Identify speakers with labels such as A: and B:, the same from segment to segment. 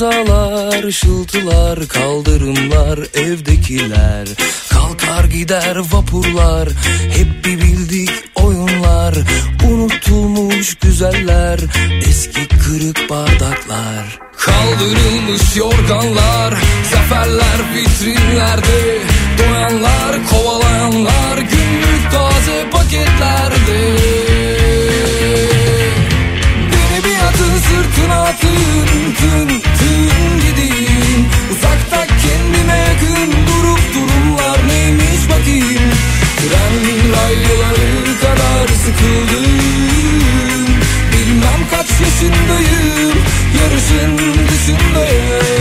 A: Kazalar, ışıltılar Kaldırımlar, evdekiler. Kalkar gider vapurlar Hep bir bildik oyunlar. Unutulmuş güzeller Eski kırık bardaklar. Kaldırılmış yorganlar Zaferler vitrinlerde. Doyanlar, kovalayanlar Günlük taze paketlerde. Beni bir atın sırtına tın tın tın gideyim Uzakta kendime yakın durup durumlar neymiş bakayım Tren rayları kadar sıkıldım Bilmem kaç yaşındayım Yarışın dışındayım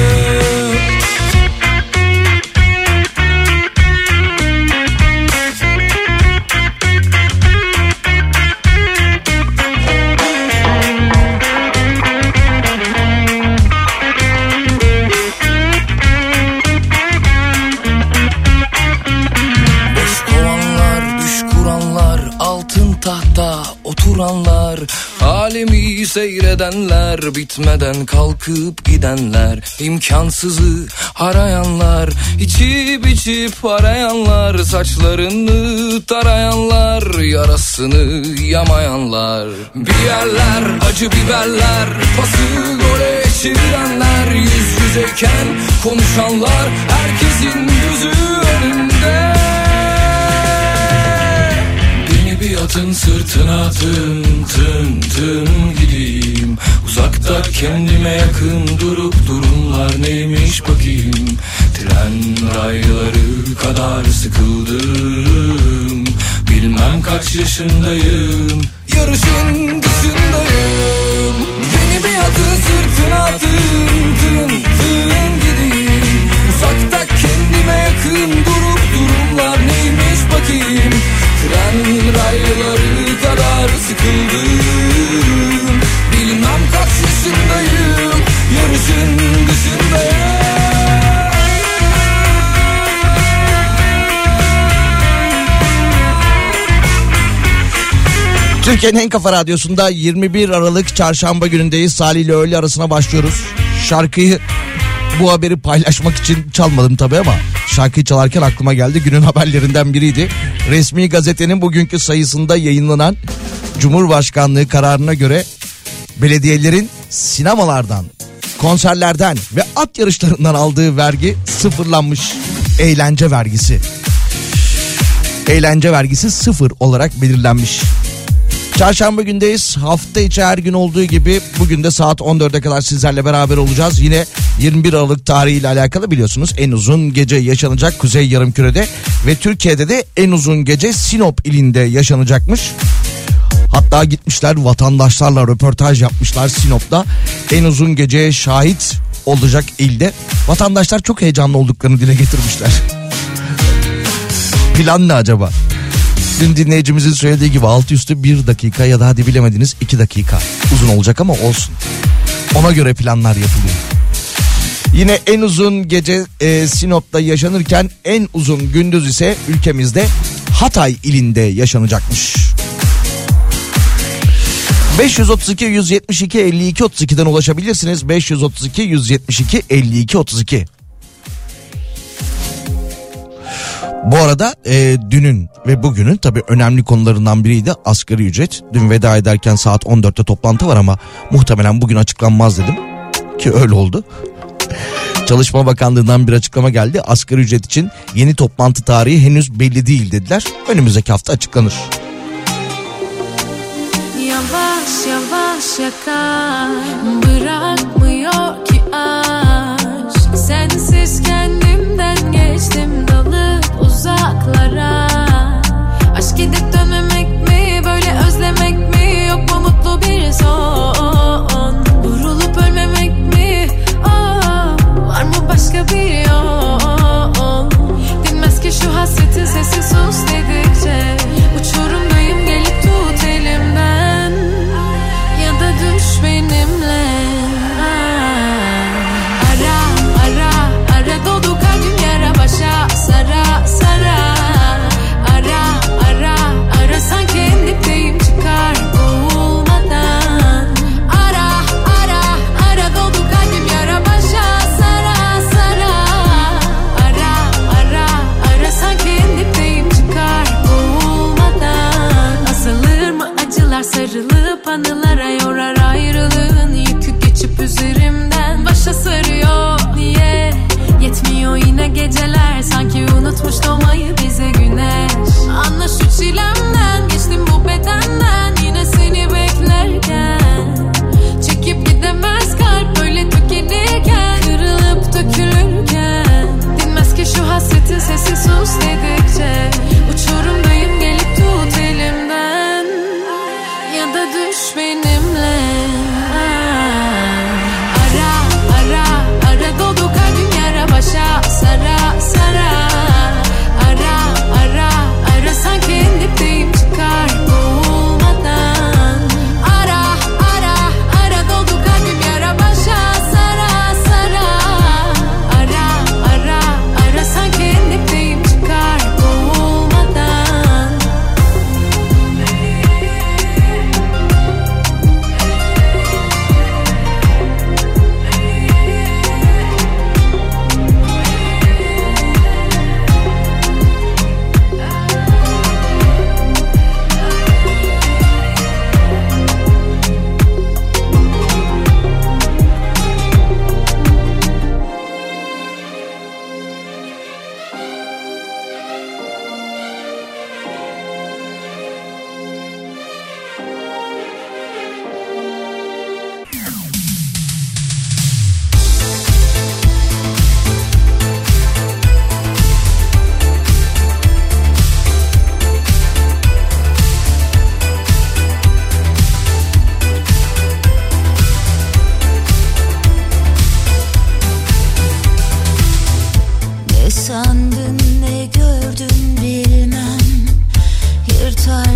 A: seyredenler, bitmeden kalkıp gidenler, imkansızı arayanlar, içip içip arayanlar, saçlarını tarayanlar, yarasını yamayanlar. Bir yerler acı biberler, pası gole çevirenler, yüz yüzeyken konuşanlar, herkesin gözü Beni bir atın sırtına tın tın tın gideyim. Uzakta kendime yakın durup durumlar neymiş bakayım. Tren rayları kadar sıkıldım Bilmem kaç yaşındayım Yarışın dışındayım. Beni bir atın sırtına tın tın tın gideyim. Uzakta kendime yakın durup durumlar neymiş bakayım Tren rayları kadar sıkıldım Bilmem kaç yaşındayım Yarışın dışındayım
B: Türkiye'nin en kafa radyosunda 21 Aralık çarşamba günündeyiz. Salih ile öğle arasına başlıyoruz. Şarkıyı bu haberi paylaşmak için çalmadım tabii ama şarkıyı çalarken aklıma geldi. Günün haberlerinden biriydi. Resmi gazetenin bugünkü sayısında yayınlanan Cumhurbaşkanlığı kararına göre belediyelerin sinemalardan, konserlerden ve at yarışlarından aldığı vergi sıfırlanmış. Eğlence vergisi. Eğlence vergisi sıfır olarak belirlenmiş. Çarşamba gündeyiz. Hafta içi her gün olduğu gibi bugün de saat 14'e kadar sizlerle beraber olacağız. Yine 21 Aralık tarihiyle alakalı biliyorsunuz en uzun gece yaşanacak Kuzey Yarımküre'de ve Türkiye'de de en uzun gece Sinop ilinde yaşanacakmış. Hatta gitmişler vatandaşlarla röportaj yapmışlar Sinop'ta. En uzun geceye şahit olacak ilde. Vatandaşlar çok heyecanlı olduklarını dile getirmişler. Plan ne acaba? Dün dinleyicimizin söylediği gibi altı üstü bir dakika ya da hadi bilemediniz iki dakika. Uzun olacak ama olsun. Ona göre planlar yapılıyor. Yine en uzun gece e, Sinop'ta yaşanırken en uzun gündüz ise ülkemizde Hatay ilinde yaşanacakmış. 532 172 52 32'den ulaşabilirsiniz. 532 172 52 32. Bu arada e, dünün ve bugünün tabii önemli konularından biriydi asgari ücret. Dün veda ederken saat 14'te toplantı var ama muhtemelen bugün açıklanmaz dedim. Ki öyle oldu. Çalışma Bakanlığı'ndan bir açıklama geldi. Asgari ücret için yeni toplantı tarihi henüz belli değil dediler. Önümüzdeki hafta açıklanır.
C: Yavaş yavaş yakar Bırakmıyor stay baby. Sarılıp anılara yorar ayrılığın. Yükü geçip üzerimden Başa sarıyor. Niye? Yetmiyor yine geceler. Sanki unutmuş doğmayı bize güneş. Anla şu çilemden geçtim bu bedenden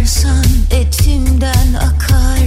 C: Sorsan etimden akar.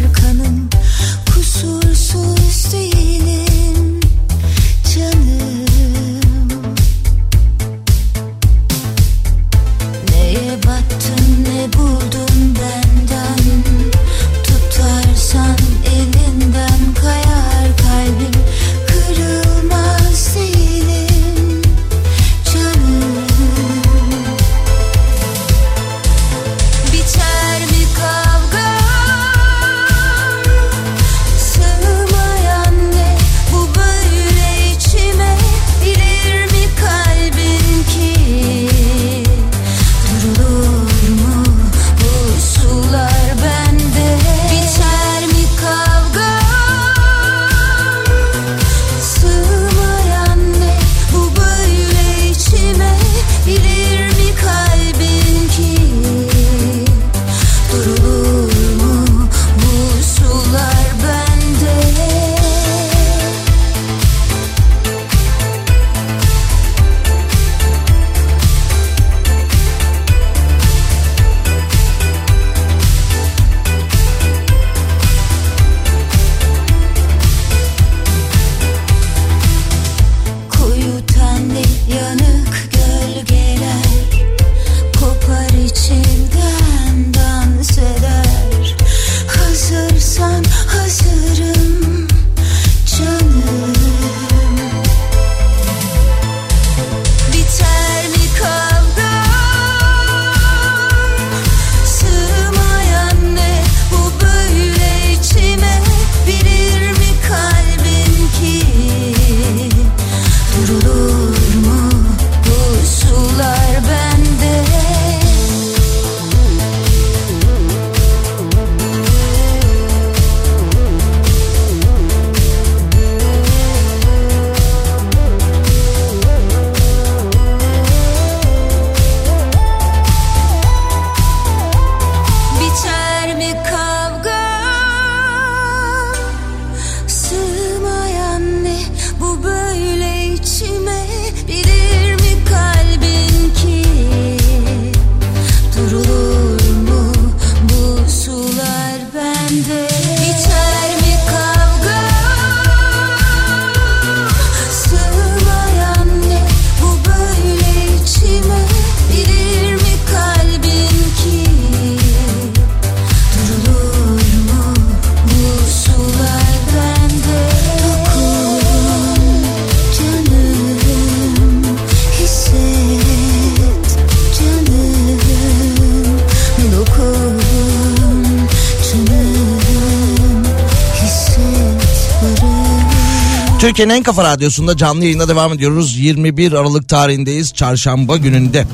B: Türkiye'nin en kafa radyosunda canlı yayına devam ediyoruz. 21 Aralık tarihindeyiz. Çarşamba gününde.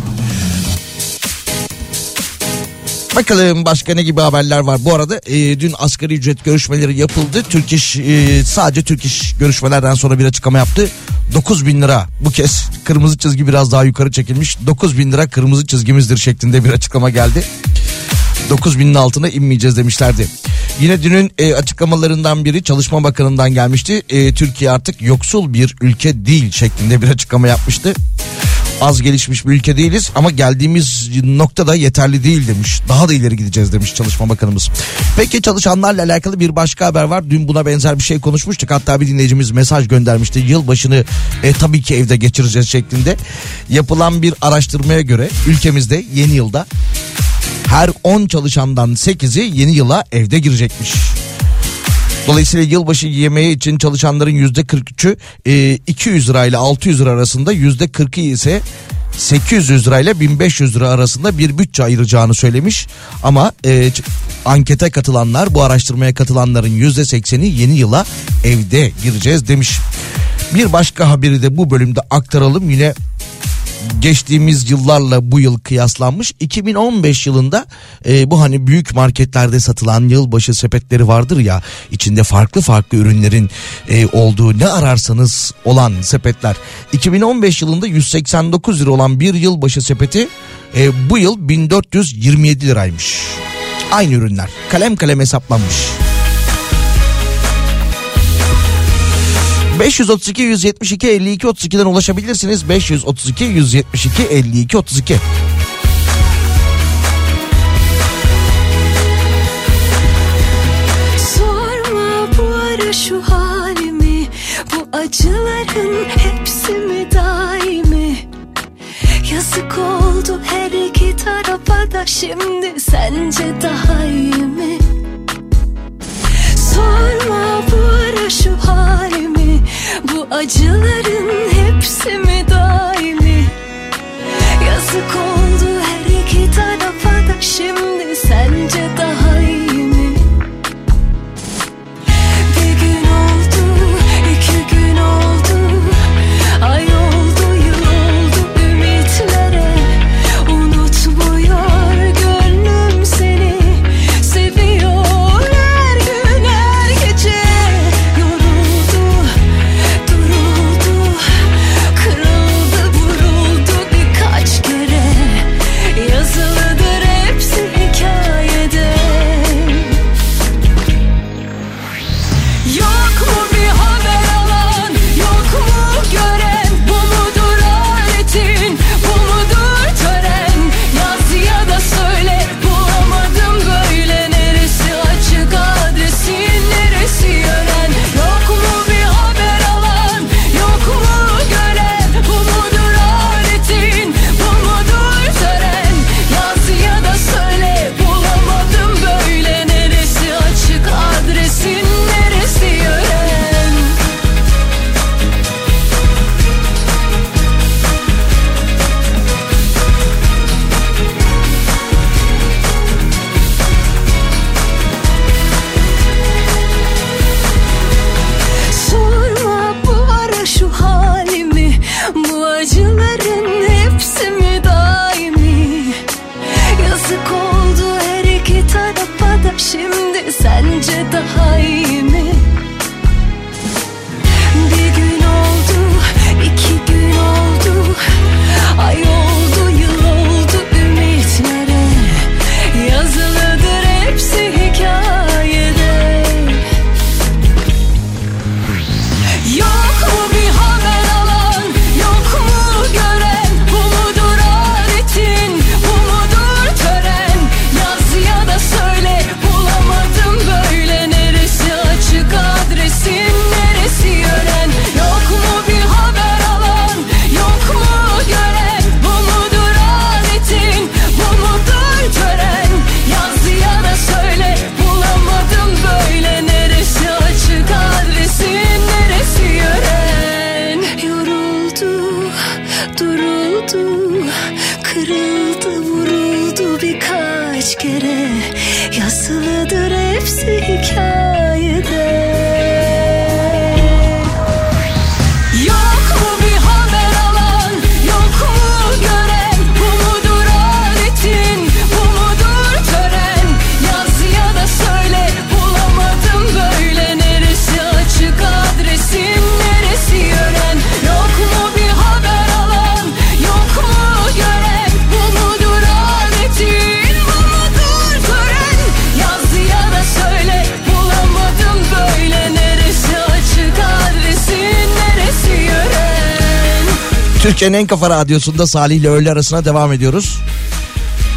B: Bakalım başka ne gibi haberler var. Bu arada e, dün asgari ücret görüşmeleri yapıldı. Türk İş e, sadece Türk İş görüşmelerden sonra bir açıklama yaptı. 9 bin lira bu kez kırmızı çizgi biraz daha yukarı çekilmiş. 9 bin lira kırmızı çizgimizdir şeklinde bir açıklama geldi. 9 binin altına inmeyeceğiz demişlerdi. Yine dünün e, açıklamalarından biri Çalışma Bakanı'ndan gelmişti. E, Türkiye artık yoksul bir ülke değil şeklinde bir açıklama yapmıştı. Az gelişmiş bir ülke değiliz ama geldiğimiz noktada yeterli değil demiş. Daha da ileri gideceğiz demiş Çalışma Bakanımız. Peki çalışanlarla alakalı bir başka haber var. Dün buna benzer bir şey konuşmuştuk. Hatta bir dinleyicimiz mesaj göndermişti. Yılbaşını e, tabii ki evde geçireceğiz şeklinde. Yapılan bir araştırmaya göre ülkemizde yeni yılda her 10 çalışandan 8'i yeni yıla evde girecekmiş. Dolayısıyla yılbaşı yemeği için çalışanların %43'ü e, 200 lirayla 600 lira arasında %40'ı ise 800 lirayla 1500 lira arasında bir bütçe ayıracağını söylemiş. Ama e, ankete katılanlar bu araştırmaya katılanların %80'i yeni yıla evde gireceğiz demiş. Bir başka haberi de bu bölümde aktaralım yine geçtiğimiz yıllarla bu yıl kıyaslanmış. 2015 yılında e, bu hani büyük marketlerde satılan yılbaşı sepetleri vardır ya içinde farklı farklı ürünlerin e, olduğu ne ararsanız olan sepetler. 2015 yılında 189 lira olan bir yılbaşı sepeti e, bu yıl 1427 liraymış. Aynı ürünler kalem kalem hesaplanmış. 532 172 52 32'den ulaşabilirsiniz. 532 172 52 32.
D: Sorma bu ara şu halimi Bu acıların hepsi mi daimi Yazık oldu her iki tarafa da şimdi Sence daha iyi mi? Sorma bu ara şu halimi Bu acıların hepsi mi daimi Yazık oldu her iki tarafa da. Şimdi Sence daha iyi
B: Türkiye'nin en kafa radyosunda Salih ile öğle arasına devam ediyoruz.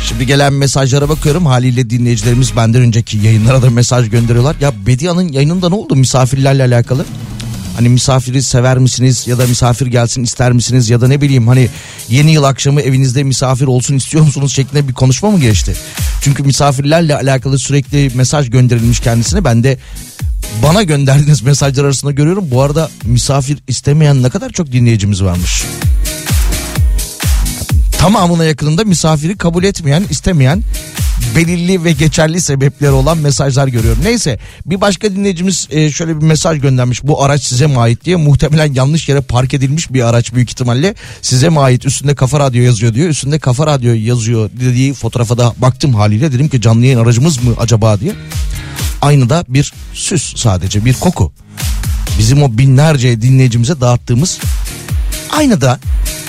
B: Şimdi gelen mesajlara bakıyorum haliyle dinleyicilerimiz benden önceki yayınlara da mesaj gönderiyorlar. Ya Bedia'nın yayınında ne oldu misafirlerle alakalı? Hani misafiri sever misiniz ya da misafir gelsin ister misiniz ya da ne bileyim hani yeni yıl akşamı evinizde misafir olsun istiyor musunuz şeklinde bir konuşma mı geçti? Çünkü misafirlerle alakalı sürekli mesaj gönderilmiş kendisine ben de bana gönderdiğiniz mesajlar arasında görüyorum. Bu arada misafir istemeyen ne kadar çok dinleyicimiz varmış tamamına yakınında misafiri kabul etmeyen, istemeyen belirli ve geçerli sebepleri olan mesajlar görüyorum. Neyse bir başka dinleyicimiz e, şöyle bir mesaj göndermiş. Bu araç size mi ait diye muhtemelen yanlış yere park edilmiş bir araç büyük ihtimalle. Size mi ait üstünde kafa radyo yazıyor diyor. Üstünde kafa radyo yazıyor dediği fotoğrafa da baktım haliyle. Dedim ki canlı yayın aracımız mı acaba diye. Aynı da bir süs sadece bir koku. Bizim o binlerce dinleyicimize dağıttığımız aynada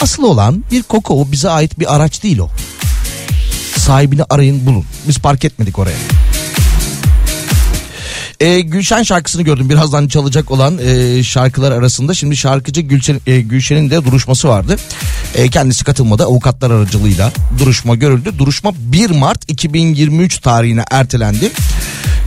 B: asıl olan bir koku o bize ait bir araç değil o. Sahibini arayın bulun. Biz park etmedik oraya. E, Gülşen şarkısını gördüm birazdan çalacak olan e, şarkılar arasında. Şimdi şarkıcı Gülşen, e, Gülşen'in de duruşması vardı. E, kendisi katılmadı avukatlar aracılığıyla duruşma görüldü. Duruşma 1 Mart 2023 tarihine ertelendi.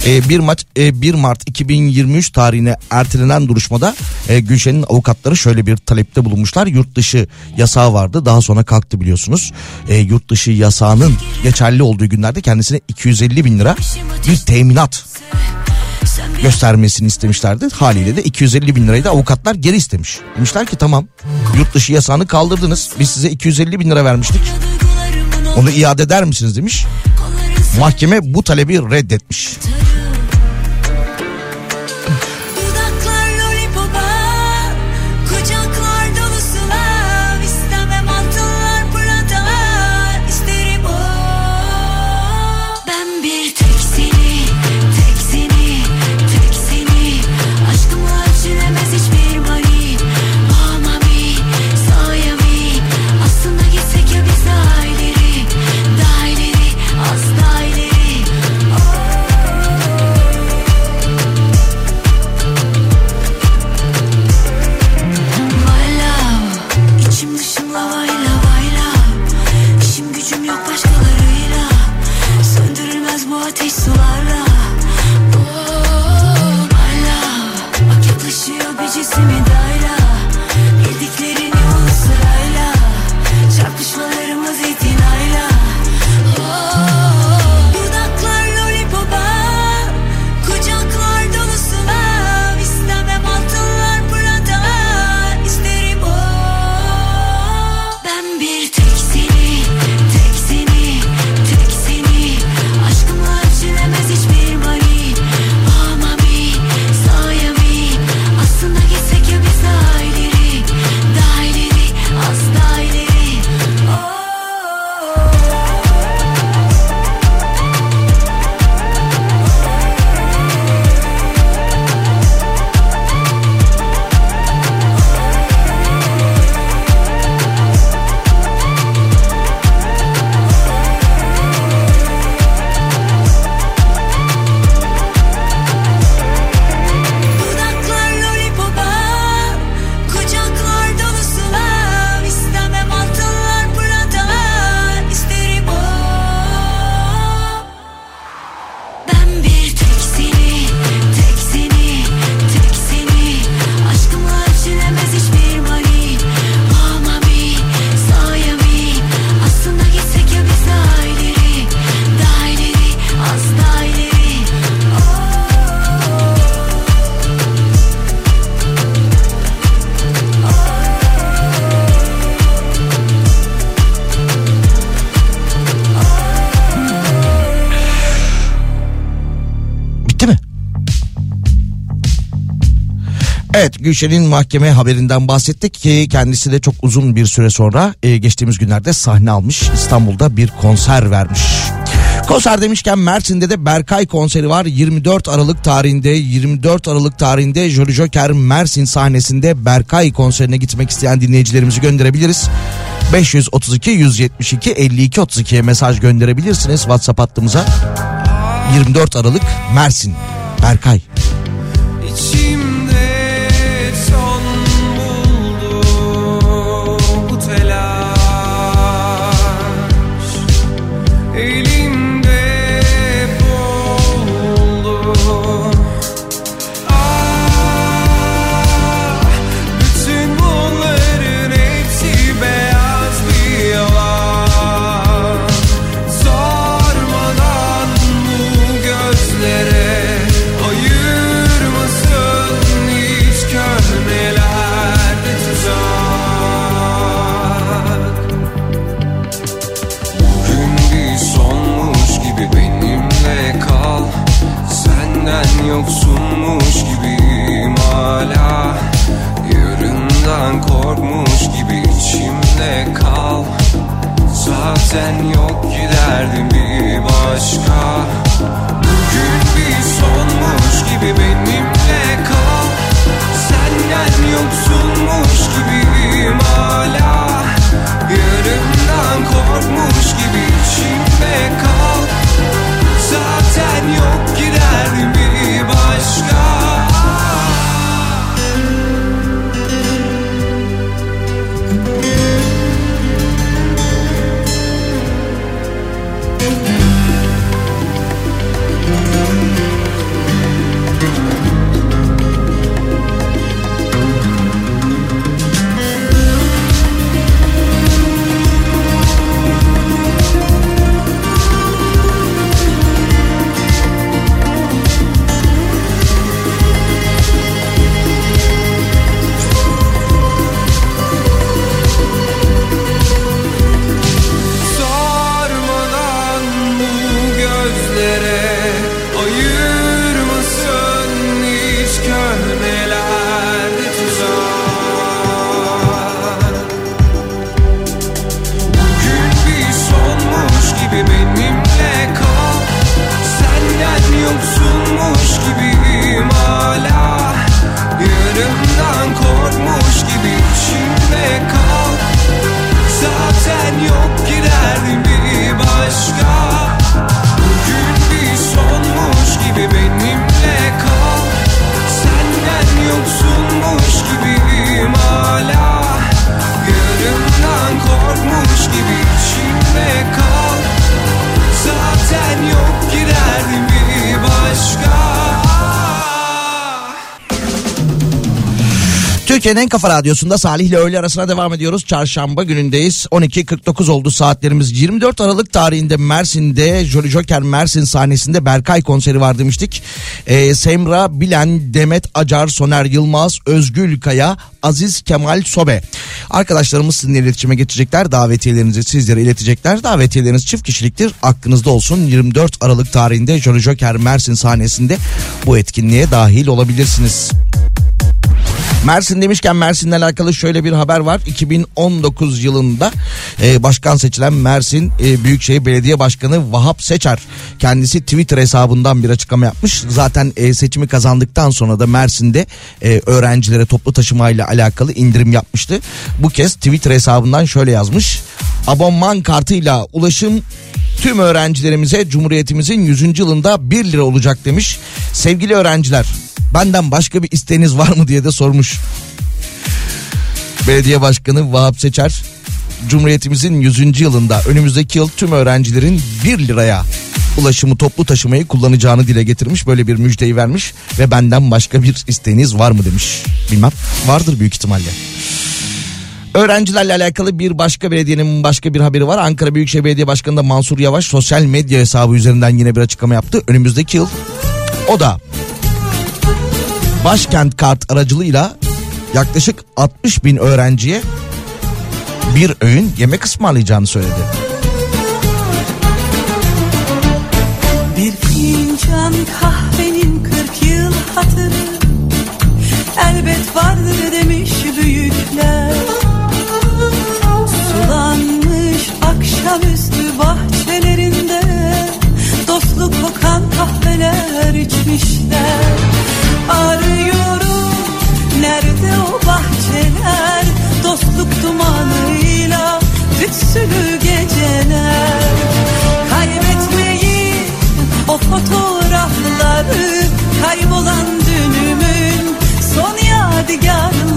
B: E, 1 Mart e, 1 Mart 2023 tarihine ertelenen duruşmada e, Gülşen'in avukatları şöyle bir talepte bulunmuşlar. Yurt dışı yasağı vardı. Daha sonra kalktı biliyorsunuz. E, yurt dışı yasağının geçerli olduğu günlerde kendisine 250 bin lira bir teminat göstermesini istemişlerdi. Haliyle de 250 bin lirayı da avukatlar geri istemiş. Demişler ki tamam yurt dışı yasağını kaldırdınız. Biz size 250 bin lira vermiştik. Onu iade eder misiniz demiş. Mahkeme bu talebi reddetmiş. Gülşen'in mahkeme haberinden bahsettik ki kendisi de çok uzun bir süre sonra e, geçtiğimiz günlerde sahne almış İstanbul'da bir konser vermiş. Konser demişken Mersin'de de Berkay konseri var 24 Aralık tarihinde 24 Aralık tarihinde Jolly Joker Mersin sahnesinde Berkay konserine gitmek isteyen dinleyicilerimizi gönderebiliriz. 532 172 52 32'ye mesaj gönderebilirsiniz WhatsApp hattımıza. 24 Aralık Mersin Berkay.
E: İçimde
B: kafa radyosunda Salih ile öğle arasına devam ediyoruz. Çarşamba günündeyiz. 12.49 oldu saatlerimiz. 24 Aralık tarihinde Mersin'de Jolly Joker Mersin sahnesinde Berkay konseri var demiştik. Ee, Semra Bilen, Demet Acar, Soner Yılmaz, Özgül Kaya, Aziz Kemal Sobe. Arkadaşlarımız sizinle iletişime geçecekler. Davetiyelerinizi sizlere iletecekler. Davetiyeleriniz çift kişiliktir. Aklınızda olsun 24 Aralık tarihinde Jolly Joker Mersin sahnesinde bu etkinliğe dahil olabilirsiniz. Mersin demişken Mersin'le alakalı şöyle bir haber var. 2019 yılında e, başkan seçilen Mersin e, Büyükşehir Belediye Başkanı Vahap Seçer kendisi Twitter hesabından bir açıklama yapmış. Zaten e, seçimi kazandıktan sonra da Mersin'de e, öğrencilere toplu taşımayla alakalı indirim yapmıştı. Bu kez Twitter hesabından şöyle yazmış. Abonman kartıyla ulaşım tüm öğrencilerimize Cumhuriyetimizin 100. yılında 1 lira olacak demiş. Sevgili öğrenciler benden başka bir isteğiniz var mı diye de sormuş. Belediye Başkanı Vahap Seçer Cumhuriyetimizin 100. yılında önümüzdeki yıl tüm öğrencilerin 1 liraya ulaşımı toplu taşımayı kullanacağını dile getirmiş. Böyle bir müjdeyi vermiş ve benden başka bir isteğiniz var mı demiş. Bilmem vardır büyük ihtimalle. Öğrencilerle alakalı bir başka belediyenin başka bir haberi var. Ankara Büyükşehir Belediye Başkanı da Mansur Yavaş sosyal medya hesabı üzerinden yine bir açıklama yaptı. Önümüzdeki yıl o da Başkent Kart aracılığıyla yaklaşık 60 bin öğrenciye bir öğün yemek ısmarlayacağını söyledi.
D: Bir fincan kahvenin 40 yıl hatırı. Elbet vardır demiş büyükler. Sulanmış akşamüstü bahçelerinde Dostluk kokan kahveler içmişler tütsülü geceler. Kaybetmeyi o fotoğrafları. Kaybolan dünümün son yadigarları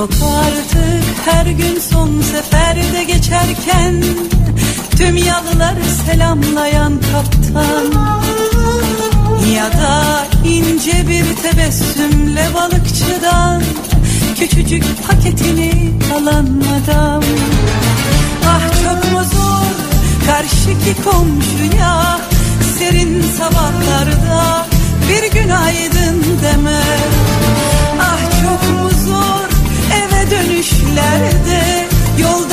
D: Yok artık her gün son seferde geçerken Tüm yalıları selamlayan kaptan. Ya da ince bir tebessümle balıkçıdan Küçücük paketini alan adam. Ah çok mu zor karşıki komşuya Serin sabahlarda bir günaydın demek Ah çok mu zor dönüşlerde Yoldan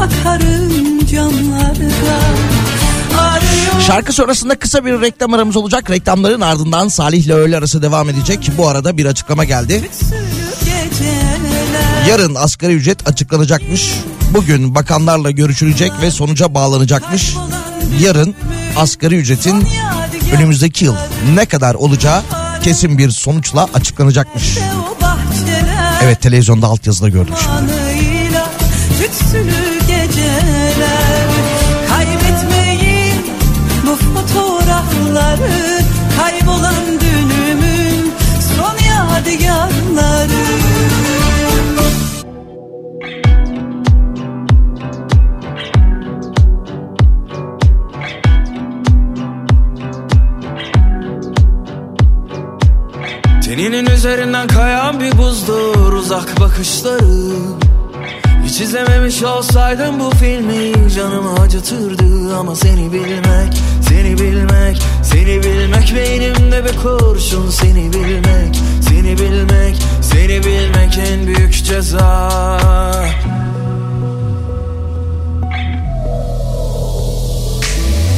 D: akarım
B: Şarkı sonrasında kısa bir reklam aramız olacak. Reklamların ardından Salih ile öğle arası devam edecek. Bu arada bir açıklama geldi. Yarın asgari ücret açıklanacakmış. Bugün bakanlarla görüşülecek ve sonuca bağlanacakmış. Yarın asgari ücretin önümüzdeki yıl ne kadar olacağı kesin bir sonuçla açıklanacakmış. Evet televizyonda altyazıda gördüm şimdi.
D: Yadigarları
E: Teninin üzerinden kayan bir buzdur uzak bakışları. Hiç izlememiş olsaydım bu filmi canımı acıtırdı. Ama seni bilmek, seni bilmek, seni bilmek Beynimde bir kurşun seni bilmek, seni bilmek, seni bilmek en büyük ceza.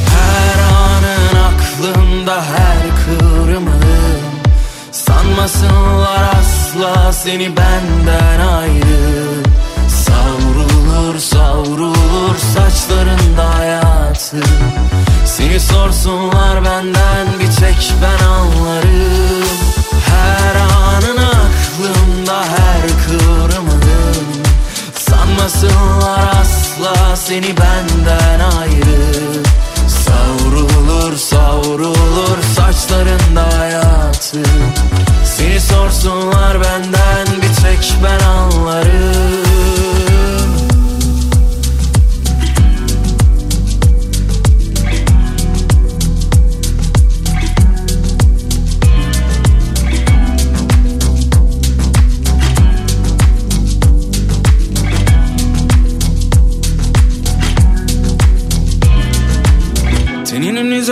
E: Her anın aklımda her kıvrımın Sanmasınlar asla seni benden ayrı. Savrulur savrulur saçlarında hayatı. Seni sorsunlar benden bir tek ben anlarım. Her anın aklımda her kıvrımın Sanmasınlar asla seni benden ayrı. Savrulur savrulur saçlarında hayatı. Seni sorsunlar benden bir tek ben anlarım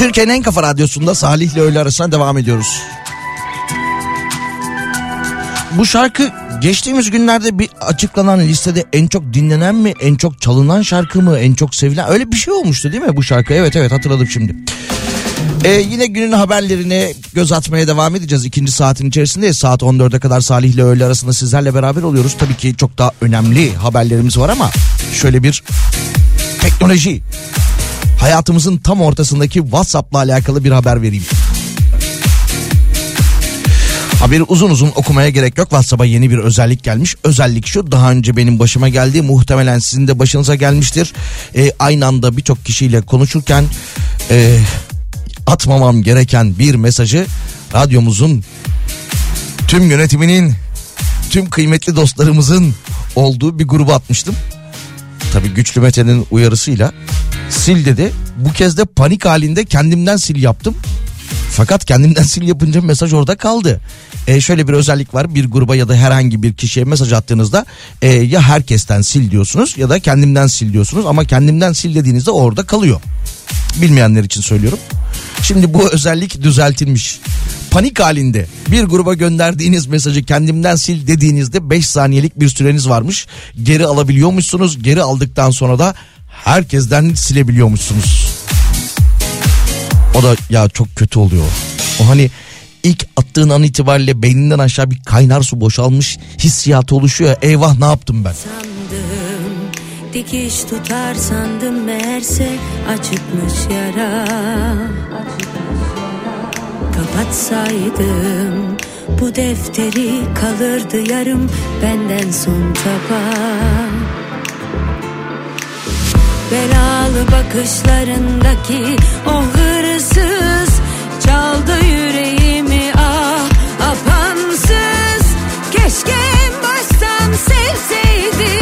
B: Türkiye'nin en kafa radyosunda Salih ile öğle arasına devam ediyoruz. Bu şarkı geçtiğimiz günlerde bir açıklanan listede en çok dinlenen mi, en çok çalınan şarkı mı, en çok sevilen öyle bir şey olmuştu değil mi bu şarkı? Evet evet hatırladım şimdi. Ee, yine günün haberlerine göz atmaya devam edeceğiz. İkinci saatin içerisinde saat 14'e kadar Salih ile öğle arasında sizlerle beraber oluyoruz. Tabii ki çok daha önemli haberlerimiz var ama şöyle bir teknoloji hayatımızın tam ortasındaki WhatsApp'la alakalı bir haber vereyim. Haberi uzun uzun okumaya gerek yok. WhatsApp'a yeni bir özellik gelmiş. Özellik şu daha önce benim başıma geldi. Muhtemelen sizin de başınıza gelmiştir. Ee, aynı anda birçok kişiyle konuşurken e, atmamam gereken bir mesajı radyomuzun tüm yönetiminin tüm kıymetli dostlarımızın olduğu bir gruba atmıştım. Tabii güçlü Mete'nin uyarısıyla sil dedi. Bu kez de panik halinde kendimden sil yaptım. Fakat kendimden sil yapınca mesaj orada kaldı. E, şöyle bir özellik var bir gruba ya da herhangi bir kişiye mesaj attığınızda e, ya herkesten sil diyorsunuz ya da kendimden sil diyorsunuz ama kendimden sil dediğinizde orada kalıyor. Bilmeyenler için söylüyorum. Şimdi bu özellik düzeltilmiş. Panik halinde bir gruba gönderdiğiniz mesajı kendimden sil dediğinizde 5 saniyelik bir süreniz varmış. Geri alabiliyormuşsunuz. Geri aldıktan sonra da herkesten silebiliyormuşsunuz. O da ya çok kötü oluyor. O hani ilk attığın an itibariyle beyninden aşağı bir kaynar su boşalmış hissiyatı oluşuyor. Eyvah ne yaptım ben?
F: sandım Dikiş tutar sandım meğerse. Acıkmış yara. Kapatsaydım bu defteri kalırdı yarım benden son çaba Belalı bakışlarındaki o hırsız Çaldı yüreğimi ah apansız. Keşke en baştan sevseydin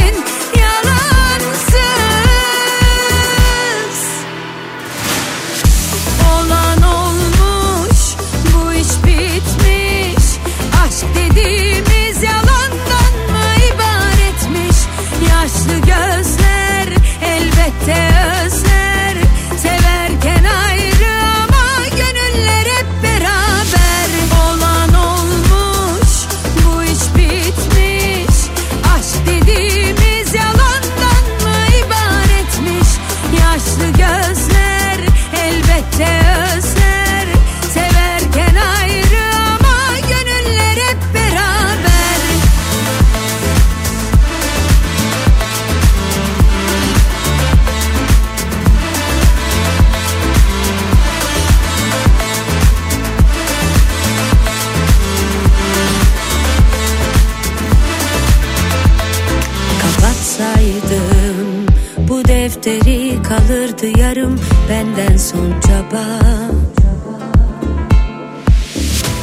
F: defteri kalırdı yarım benden son çaba.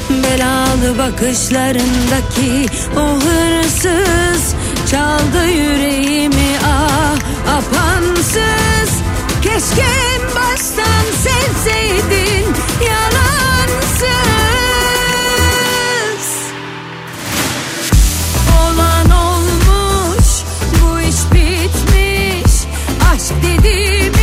F: Belalı bakışlarındaki o hırsız Çaldı yüreğimi ah apansız. Keşke baştan sevseydin yalansız Aşk dediğimiz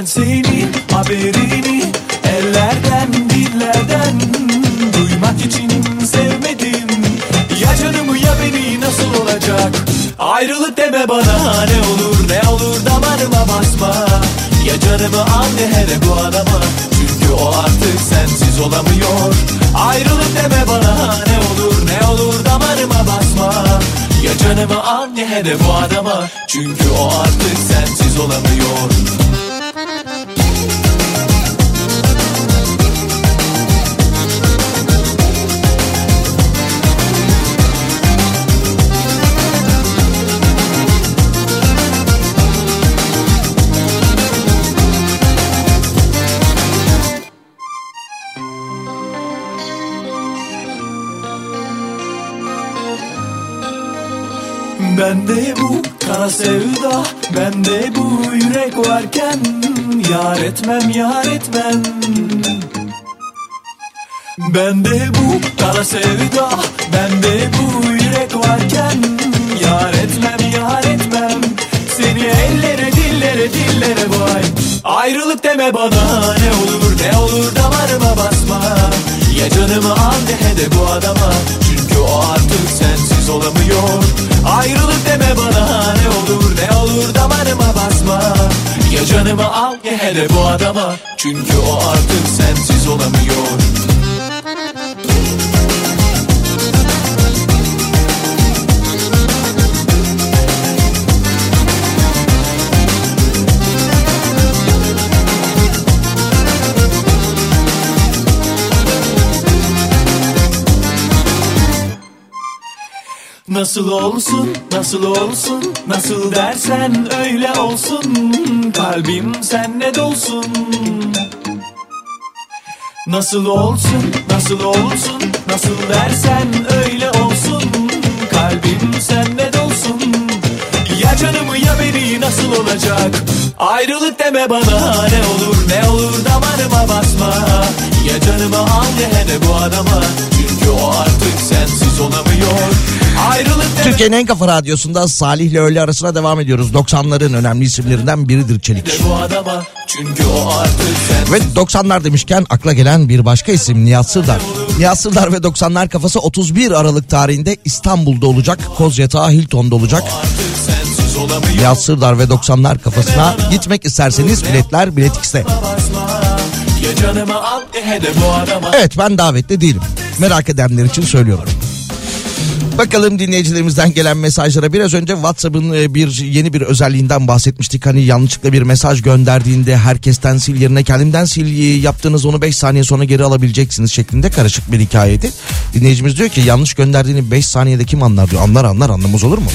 G: Ben senin haberini ellerden dillerden duymak için sevmedim.
H: Ya canımı ya beni nasıl olacak? Ayrılık deme bana ne olur ne olur damarıma basma. Ya canımı al ne hele bu adama. Çünkü o artık sensiz olamıyor. Ayrılık deme bana ne olur ne olur damarıma basma. Ya canımı al ne hele bu adama. Çünkü o artık sensiz olamıyor Bende bu kara sevda Bende bu yürek varken Yar etmem yar etmem. Bende bu kara sevda Bende bu yürek varken Yar etmem yar etmem. Seni ellere dillere dillere vay. Ayrılık deme bana ne olur ne olur damarıma basma. Ya canımı al de hede bu adama. Çünkü o artık sensiz olamıyor. Ayrılık deme bana ne olur ne olur damarıma basma. Ya canımı al ya hele bu adama. Çünkü o artık sensiz olamıyor Nasıl olsun, nasıl olsun, nasıl dersen öyle olsun. Kalbim senle dolsun. Nasıl olsun, nasıl olsun, nasıl dersen öyle olsun. Kalbim senle dolsun. Ya canımı ya beni nasıl olacak? Ayrılık deme bana ne olur ne olur damarıma basma. Ya canımı al ya hele bu adama. Çünkü o artık sensiz olamıyor
B: Türkiye'nin en kafa radyosunda Salih ile öğle arasına devam ediyoruz. 90'ların önemli isimlerinden biridir Çelik.
H: adama
B: Ve 90'lar demişken akla gelen bir başka isim Nihat Sırdar. Nihat Sırdar ve 90'lar kafası 31 Aralık tarihinde İstanbul'da olacak. Kozyatağı Hilton'da olacak. Nihat Sırdar ve 90'lar kafasına gitmek isterseniz biletler Bilet
H: bu adama
B: Evet ben davetli değilim. Merak edenler için söylüyorum. Bakalım dinleyicilerimizden gelen mesajlara biraz önce WhatsApp'ın e, bir yeni bir özelliğinden bahsetmiştik. Hani yanlışlıkla bir mesaj gönderdiğinde herkesten sil yerine kendimden sil e, yaptığınız onu 5 saniye sonra geri alabileceksiniz şeklinde karışık bir hikayeydi. Dinleyicimiz diyor ki yanlış gönderdiğini 5 saniyede kim anlar diyor. Anlar anlar anlamaz olur mu?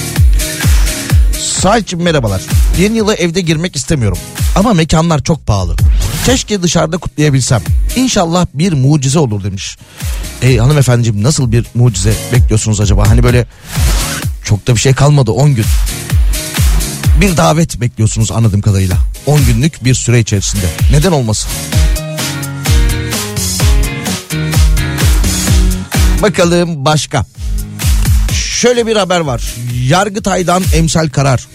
B: Sahipçim merhabalar. Yeni yıla evde girmek istemiyorum. Ama mekanlar çok pahalı. Keşke dışarıda kutlayabilsem. İnşallah bir mucize olur demiş. E, hanımefendiciğim nasıl bir mucize bekliyorsunuz acaba? Hani böyle çok da bir şey kalmadı 10 gün. Bir davet bekliyorsunuz anladığım kadarıyla. 10 günlük bir süre içerisinde. Neden olmasın? Bakalım başka. Şöyle bir haber var. Yargıtay'dan emsal karar.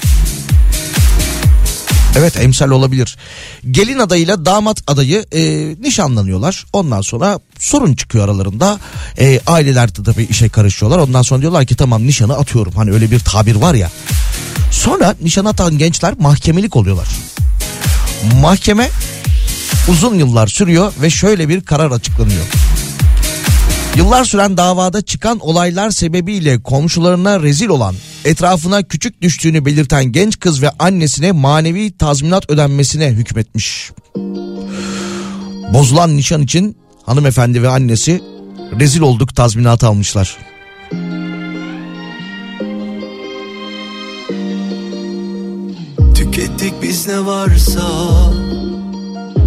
B: Evet emsal olabilir. Gelin adayıyla damat adayı e, nişanlanıyorlar. Ondan sonra sorun çıkıyor aralarında. E, aileler de tabii işe karışıyorlar. Ondan sonra diyorlar ki tamam nişanı atıyorum. Hani öyle bir tabir var ya. Sonra nişan atan gençler mahkemelik oluyorlar. Mahkeme uzun yıllar sürüyor ve şöyle bir karar açıklanıyor. Yıllar süren davada çıkan olaylar sebebiyle komşularına rezil olan, etrafına küçük düştüğünü belirten genç kız ve annesine manevi tazminat ödenmesine hükmetmiş. Bozulan nişan için hanımefendi ve annesi rezil olduk tazminatı almışlar.
G: Tükettik biz ne varsa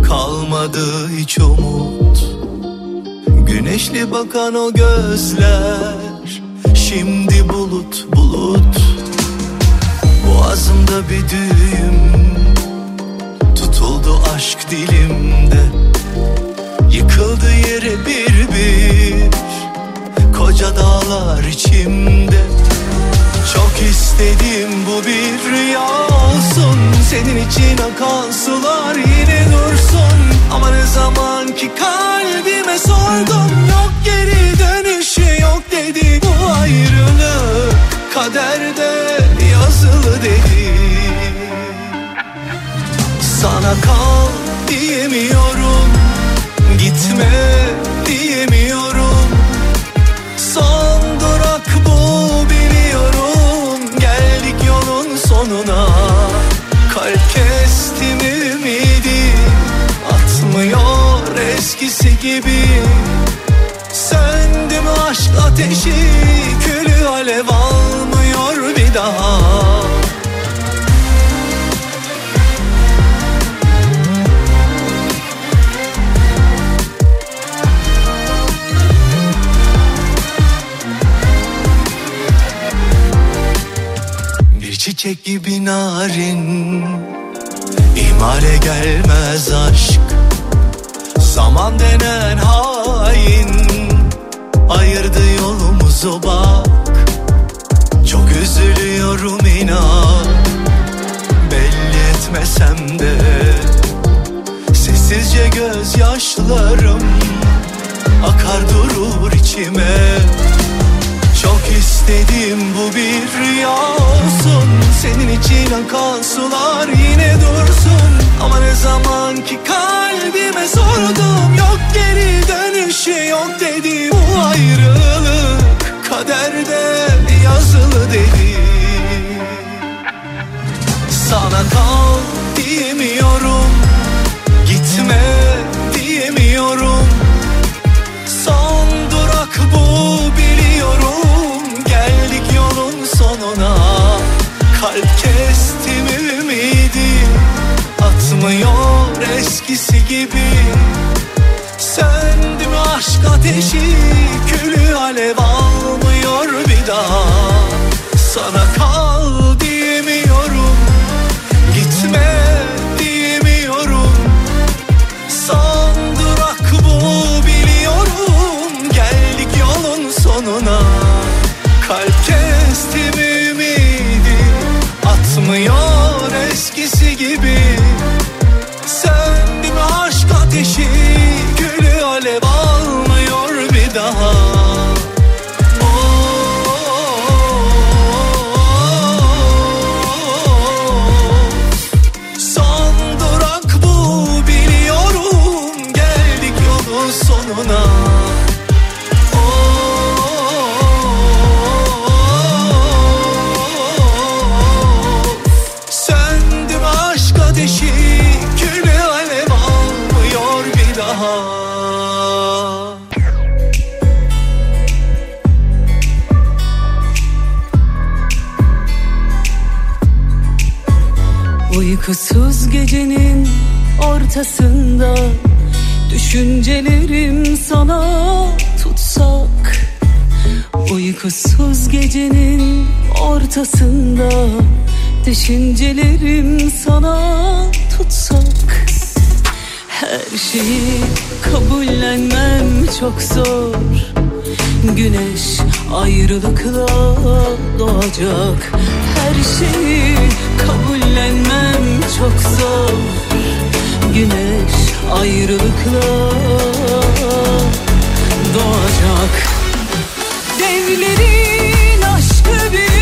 G: Kalmadı hiç umut Güneşli bakan o gözler Şimdi bulut bulut. Boğazımda bir düğüm Tutuldu aşk dilimde. Yıkıldı yere bir bir Koca dağlar içimde çok istedim bu bir rüya olsun. Senin için akan sular yine dursun. Ama ne zaman ki kalbime sordum Yok geri dönüşü yok dedi Bu ayrılık. Kaderde yazılı dedi. Sana kal diyemiyorum Gitme diyemiyorum. Son sonuna Kalp kestim ümidi? Atmıyor eskisi gibi. Söndü mü aşk ateşi Külü alev almıyor bir daha çiçek gibi narin. İhmale gelmez aşk. Zaman denen hain. Ayırdı yolumuzu bak. Çok üzülüyorum inan. Belli etmesem de. Sessizce gözyaşlarım Akar durur içime çok istedim bu bir rüya olsun. Senin için akan sular yine dursun. Ama ne zaman ki kalbime sordum Yok geri dönüşü yok dedi Bu ayrılık. Kaderde yazılı dedi. Sana kal diyemiyorum Gitme Kalp kestim ümidi? Atmıyor eskisi gibi. Söndü mü aşk ateşi Külü alev almıyor bir daha. Sana kal
D: ortasında Düşüncelerim sana tutsak Uykusuz gecenin ortasında Düşüncelerim sana tutsak. Her şeyi kabullenmem çok zor. Güneş ayrılıkla doğacak. Her şeyi kabullenmem çok zor Güneş ayrılıkla doğacak. Devlerin aşkı büyük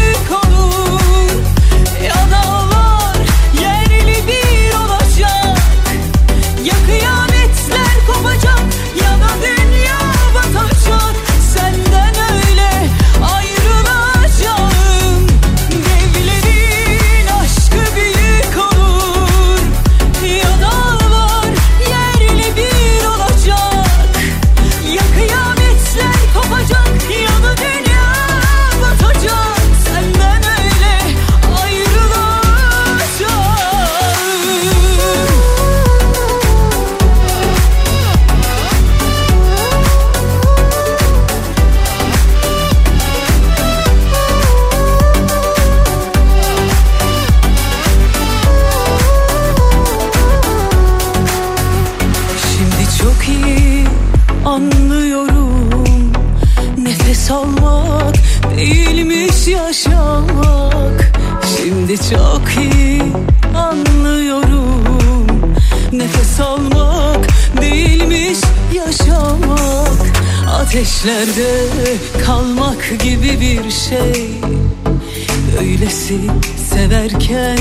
D: yaşamak Şimdi çok iyi anlıyorum. Nefes almak değilmiş yaşamak. Ateşlerde kalmak gibi bir şey. Öylesi severken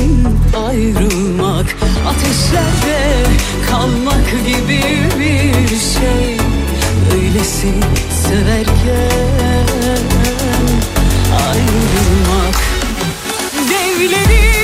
D: ayrılmak Ateşlerde kalmak gibi bir şey. Öylesi severken ayrılmak. Devlerin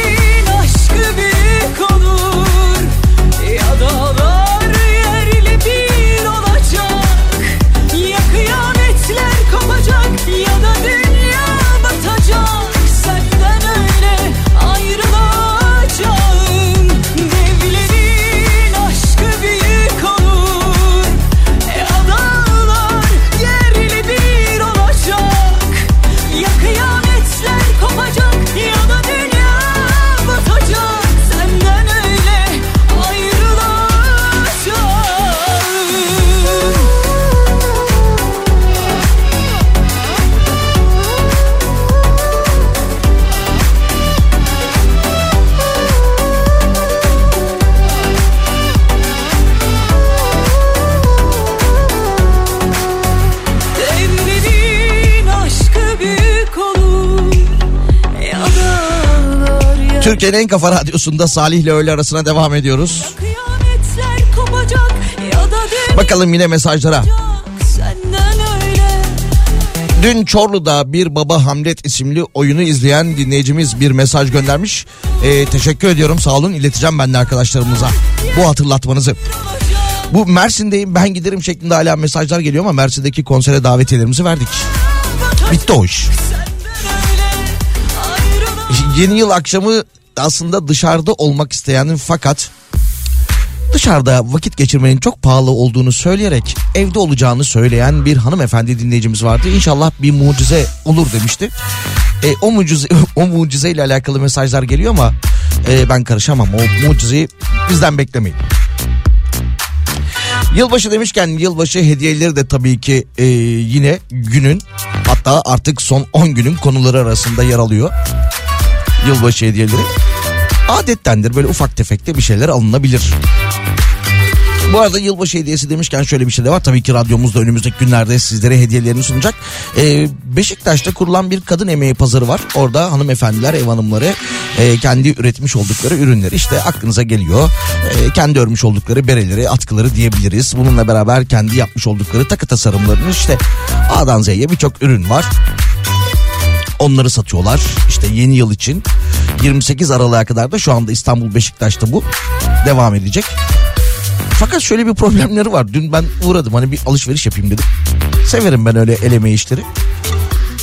B: Türkiye'nin en kafa radyosunda Salih ile öğle arasına devam ediyoruz.
D: kopacak
B: Bakalım yine mesajlara. Dün Çorlu'da bir baba Hamlet isimli oyunu izleyen dinleyicimiz bir mesaj göndermiş. Ee, teşekkür ediyorum sağ olun ileteceğim ben de arkadaşlarımıza bu hatırlatmanızı. Bu Mersin'deyim ben giderim şeklinde hala mesajlar geliyor ama Mersin'deki konsere davetiyelerimizi verdik. Bitti o iş. Yeni yıl akşamı aslında dışarıda olmak isteyen fakat dışarıda vakit geçirmenin çok pahalı olduğunu söyleyerek evde olacağını söyleyen bir hanımefendi dinleyicimiz vardı. İnşallah bir mucize olur demişti. E, o mucize o mucize ile alakalı mesajlar geliyor ama e, ben karışamam. O mucizeyi bizden beklemeyin. Yılbaşı demişken yılbaşı hediyeleri de tabii ki e, yine günün hatta artık son 10 günün konuları arasında yer alıyor. Yılbaşı hediyeleri. Adettendir böyle ufak tefek de bir şeyler alınabilir. Bu arada yılbaşı hediyesi demişken şöyle bir şey de var. Tabii ki radyomuzda önümüzdeki günlerde sizlere hediyelerini sunacak. Ee, Beşiktaş'ta kurulan bir kadın emeği pazarı var. Orada hanımefendiler, ev hanımları e, kendi üretmiş oldukları ürünleri işte aklınıza geliyor. E, kendi örmüş oldukları bereleri, atkıları diyebiliriz. Bununla beraber kendi yapmış oldukları takı tasarımlarını işte A'dan Z'ye birçok ürün var. Onları satıyorlar. İşte yeni yıl için 28 Aralık'a kadar da şu anda İstanbul Beşiktaş'ta bu devam edecek. Fakat şöyle bir problemleri var. Dün ben uğradım hani bir alışveriş yapayım dedim. Severim ben öyle el emeği işleri.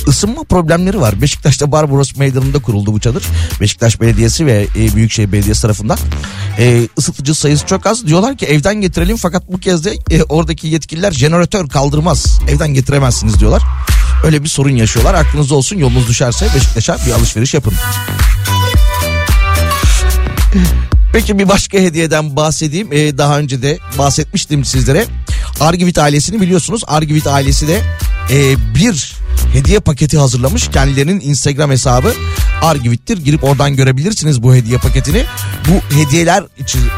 B: Isınma problemleri var. Beşiktaş'ta Barbaros Meydanı'nda kuruldu bu çadır. Beşiktaş Belediyesi ve e, Büyükşehir Belediyesi tarafından. E, ısıtıcı sayısı çok az. Diyorlar ki evden getirelim fakat bu kez de e, oradaki yetkililer jeneratör kaldırmaz. Evden getiremezsiniz diyorlar. Öyle bir sorun yaşıyorlar. Aklınızda olsun yolunuz düşerse Beşiktaş'a bir alışveriş yapın. Peki bir başka hediyeden bahsedeyim. Ee, daha önce de bahsetmiştim sizlere. Argivit ailesini biliyorsunuz. Argivit ailesi de e, bir hediye paketi hazırlamış. Kendilerinin Instagram hesabı Argivit'tir. Girip oradan görebilirsiniz bu hediye paketini. Bu hediyeler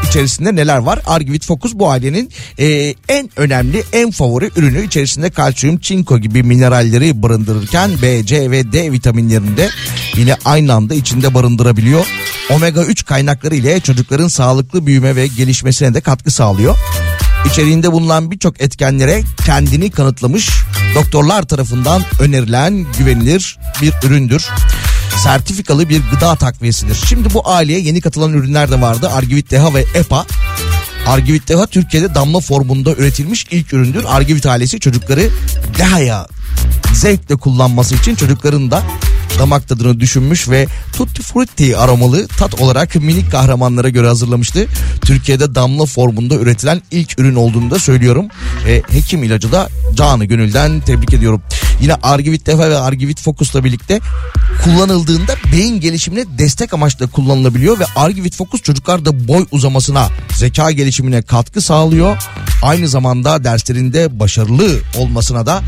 B: içerisinde neler var? Argivit Focus bu ailenin e, en önemli, en favori ürünü. içerisinde kalsiyum, çinko gibi mineralleri barındırırken B, C ve D vitaminlerini de yine aynı anda içinde barındırabiliyor. Omega 3 kaynakları ile çocukların sağlıklı büyüme ve gelişmesine de katkı sağlıyor. İçeriğinde bulunan birçok etkenlere kendini kanıtlamış doktorlar tarafından önerilen güvenilir bir üründür. Sertifikalı bir gıda takviyesidir. Şimdi bu aileye yeni katılan ürünler de vardı. Argivit Deha ve EPA. Argivit Deha Türkiye'de damla formunda üretilmiş ilk üründür. Argivit ailesi çocukları Deha'ya zevkle kullanması için çocukların da damak tadını düşünmüş ve tutti frutti aromalı tat olarak minik kahramanlara göre hazırlamıştı. Türkiye'de damla formunda üretilen ilk ürün olduğunu da söylüyorum. Ve hekim ilacı da canı gönülden tebrik ediyorum. Yine Argivit Defa ve Argivit Focus'la birlikte kullanıldığında beyin gelişimine destek amaçlı kullanılabiliyor ve Argivit Focus çocuklarda boy uzamasına, zeka gelişimine katkı sağlıyor. Aynı zamanda derslerinde başarılı olmasına da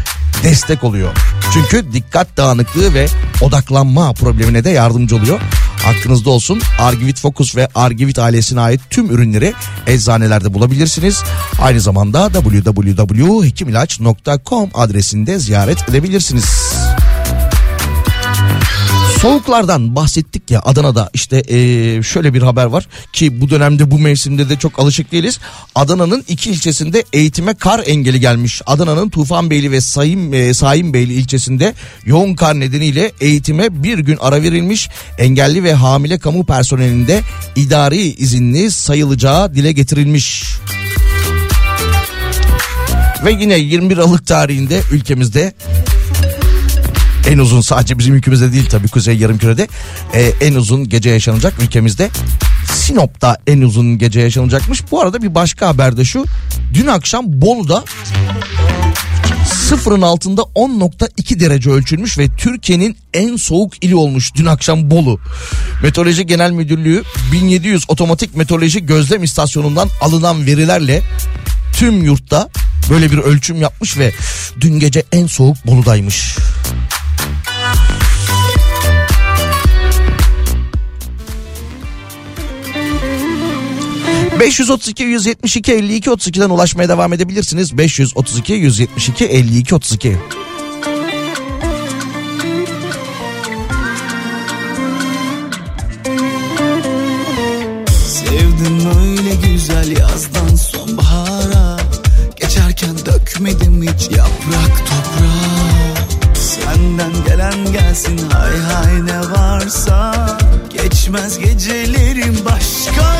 B: destek oluyor. Çünkü dikkat dağınıklığı ve odaklanma problemine de yardımcı oluyor. Aklınızda olsun Argivit Focus ve Argivit ailesine ait tüm ürünleri eczanelerde bulabilirsiniz. Aynı zamanda www.hekimilaç.com adresinde ziyaret edebilirsiniz. Soğuklardan bahsettik ya Adana'da işte eee, şöyle bir haber var ki bu dönemde bu mevsimde de çok alışık değiliz. Adana'nın iki ilçesinde eğitime kar engeli gelmiş. Adana'nın Tufanbeyli ve Sayın e, Sayınbeyli ilçesinde yoğun kar nedeniyle eğitime bir gün ara verilmiş. Engelli ve hamile kamu personelinde idari izinli sayılacağı dile getirilmiş. Ve yine 21 Aralık tarihinde ülkemizde en uzun sadece bizim ülkemizde değil tabii Kuzey Yarımküre'de e, en uzun gece yaşanacak ülkemizde. Sinop'ta en uzun gece yaşanacakmış. Bu arada bir başka haber de şu. Dün akşam Bolu'da sıfırın altında 10.2 derece ölçülmüş ve Türkiye'nin en soğuk ili olmuş dün akşam Bolu. Meteoroloji Genel Müdürlüğü 1700 otomatik meteoroloji gözlem istasyonundan alınan verilerle tüm yurtta böyle bir ölçüm yapmış ve dün gece en soğuk Bolu'daymış. 532 172 52 32'den ulaşmaya devam edebilirsiniz. 532 172 52 32.
G: hay hay ne varsa Geçmez gecelerim başka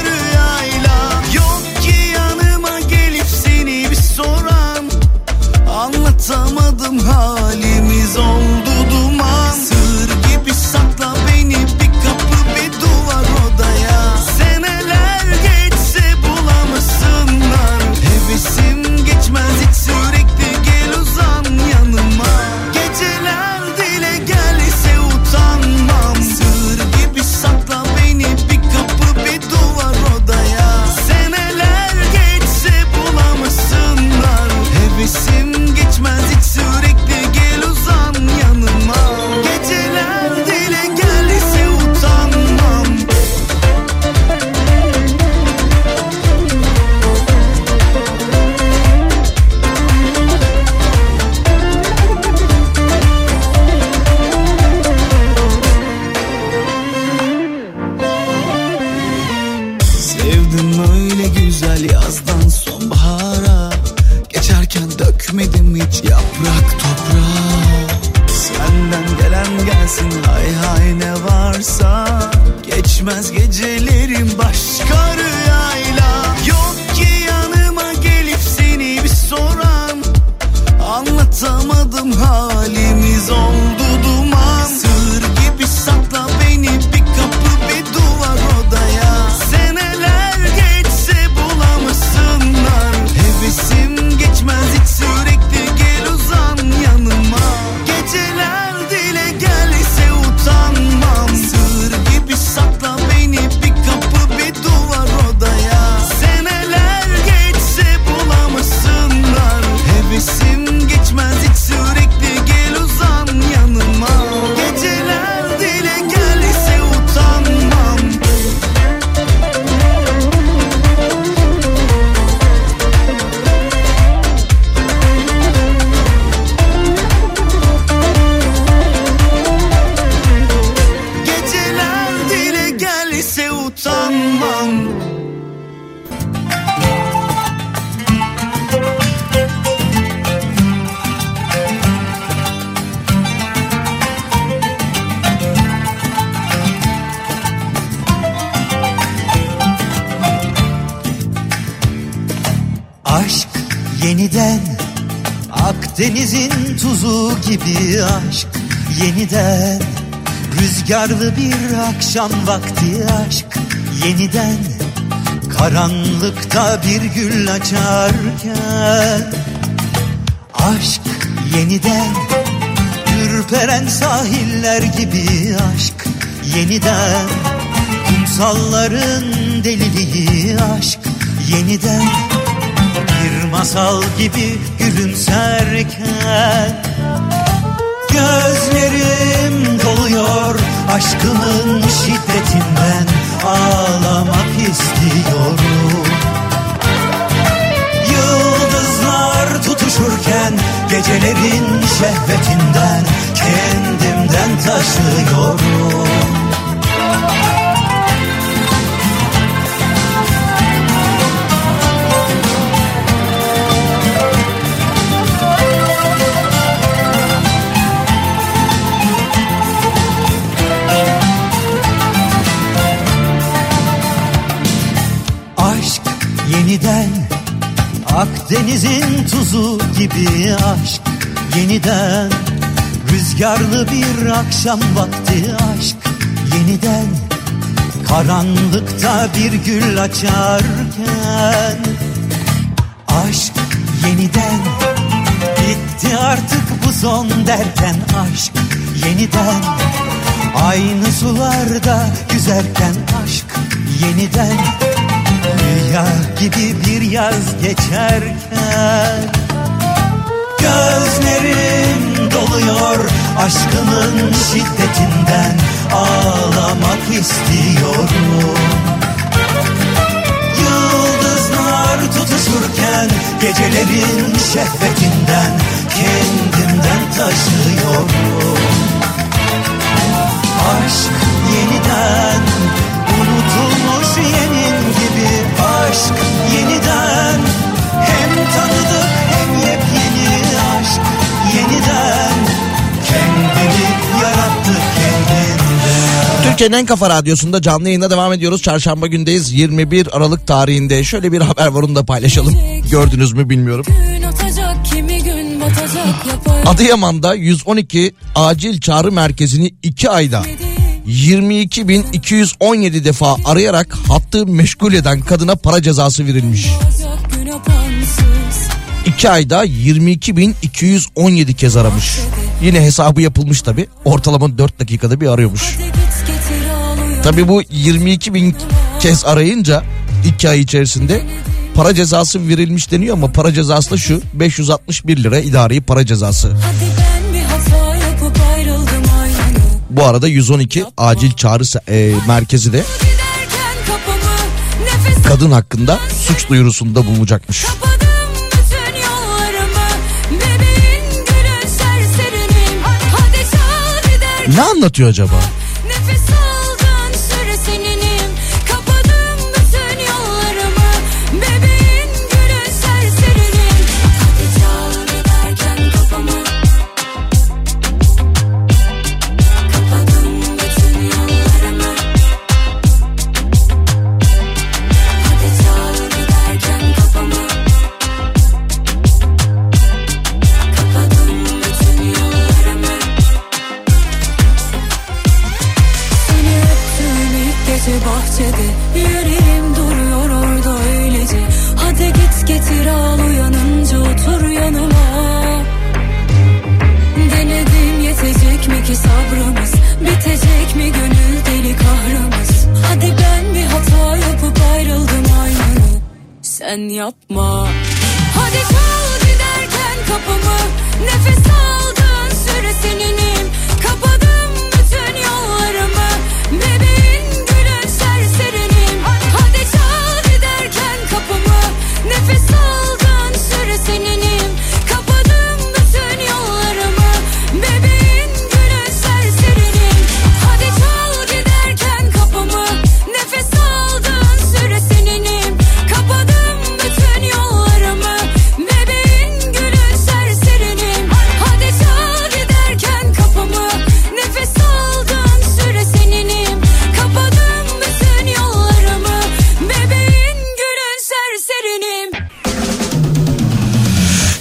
I: akşam vakti aşk yeniden Karanlıkta bir gül açarken. Aşk yeniden Ürperen sahiller gibi aşk yeniden. Kumsalların deliliği aşk yeniden. Bir masal gibi gülümserken Gözlerim doluyor. Aşkının şiddetinden Ağlamak istiyorum. Yıldızlar tutuşurken gecelerin şehvetinden Kendimden taşıyorum Akdeniz'in tuzu gibi aşk yeniden Rüzgarlı bir akşam vakti aşk yeniden Karanlıkta bir gül açarken Aşk yeniden Bitti artık bu son derken aşk yeniden Aynı sularda yüzerken aşk yeniden Rüya gibi bir yaz geçerken Gözlerim doluyor aşkının şiddetinden Ağlamak istiyorum. Yıldızlar tutuşurken Gecelerin şehvetinden Kendimden taşıyorum. Aşk yeniden Aşk yeniden Hem tanıdık hem yepyeni aşk Yeniden Kendini yarattı
B: Türkiye'nin en kafa radyosunda canlı yayına devam ediyoruz. Çarşamba gündeyiz 21 Aralık tarihinde. Şöyle bir haber var onu da paylaşalım. Gördünüz mü bilmiyorum. Adıyaman'da 112 acil çağrı merkezini 2 ayda 22.217 defa arayarak hattı meşgul eden kadına para cezası verilmiş.
C: Olacak gün apansız
B: 2 ayda 22.217 kez aramış. Yine hesabı yapılmış tabi. Ortalama 4 dakikada bir arıyormuş. Tabi bu 22 bin kez arayınca 2 ay içerisinde para cezası verilmiş deniyor ama para cezası da şu 561 lira idari para cezası.
C: Hadi ben bir hata
B: Bu arada 112 acil çağrı e, merkezi de kadın hakkında suç duyurusunda bulunacakmış. Ne anlatıyor acaba?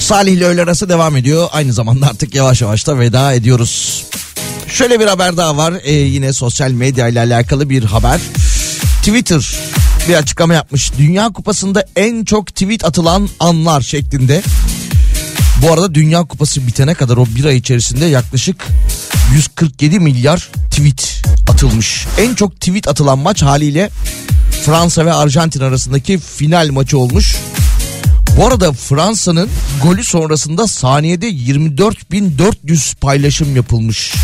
B: Salih ile öğle arası devam ediyor. Aynı zamanda artık yavaş yavaş da veda ediyoruz. Şöyle bir haber daha var. Ee, yine sosyal medya ile alakalı bir haber. Twitter bir açıklama yapmış. Dünya Kupası'nda en çok tweet atılan anlar şeklinde. Bu arada Dünya Kupası bitene kadar o bir ay içerisinde yaklaşık 147 milyar tweet atılmış. En çok tweet atılan maç haliyle Fransa ve Arjantin arasındaki final maçı olmuş. Bu arada Fransa'nın golü sonrasında saniyede 24.400 paylaşım yapılmış.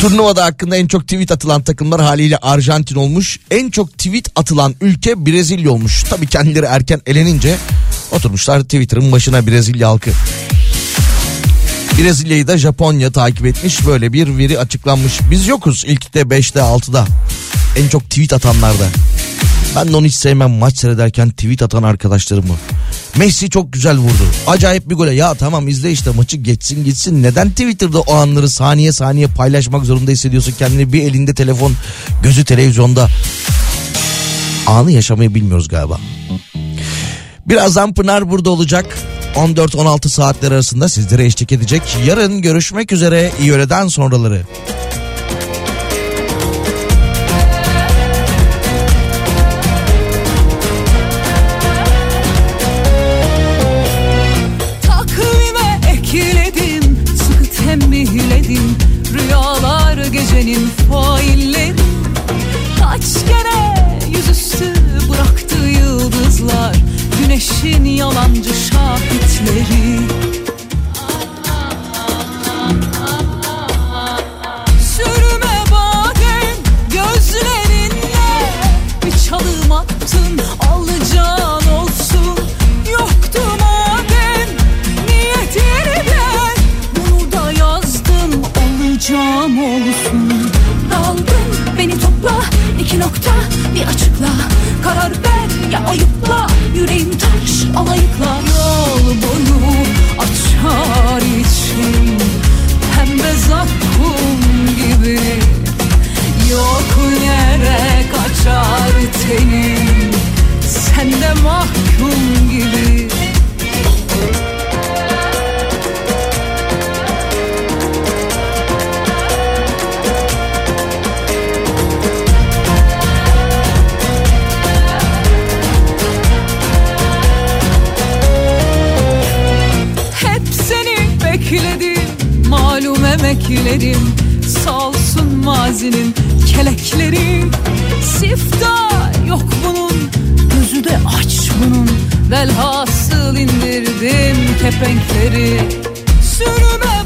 B: Turnuvada hakkında en çok tweet atılan takımlar haliyle Arjantin olmuş. En çok tweet atılan ülke Brezilya olmuş. Tabii kendileri erken elenince oturmuşlar Twitter'ın başına Brezilya halkı. Brezilya'yı da Japonya takip etmiş. Böyle bir veri açıklanmış. Biz yokuz ilkte 5'te 6'da. En çok tweet atanlarda. Ben de onu hiç sevmem maç seyrederken tweet atan arkadaşlarımı. Messi çok güzel vurdu. Acayip bir gole. Ya tamam izle işte maçı geçsin gitsin. Neden Twitter'da o anları saniye saniye paylaşmak zorunda hissediyorsun kendini? Bir elinde telefon, gözü televizyonda. Anı yaşamayı bilmiyoruz galiba. Birazdan Pınar burada olacak. 14-16 saatler arasında sizlere eşlik edecek. Yarın görüşmek üzere. İyi öğleden sonraları.
D: Gecenin failleri Kaç kere yüzüstü bıraktı yıldızlar Güneşin yalancı şahitleri. Sürme badem gözlerinle Bir çalım attın alacağın alacağım olsun. Daldın beni topla. İki nokta bir açıkla. Karar ver ya ayıpla. Yüreğim taş alayıkla. Yol boyu açar için Pembe zakkum gibi. Yok yere kaçar tenim. Sen de mahkum gibi malum emeklerim Salsın mazinin kelekleri. Siftah yok bunun gözü de aç bunun. Velhasıl indirdim kepenkleri. Sürme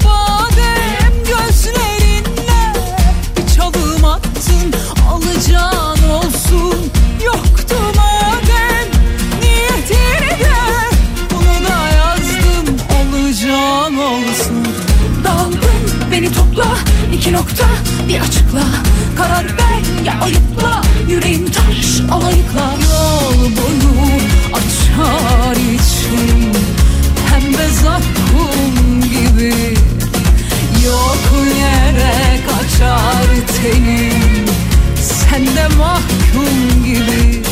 D: iki nokta bir açıkla. Karar ver ya ayıpla. Yüreğim taş alayıkla. Yol boyu açar için Pembe zakkum gibi. Yok yere kaçar tenim. Sen de mahkum gibi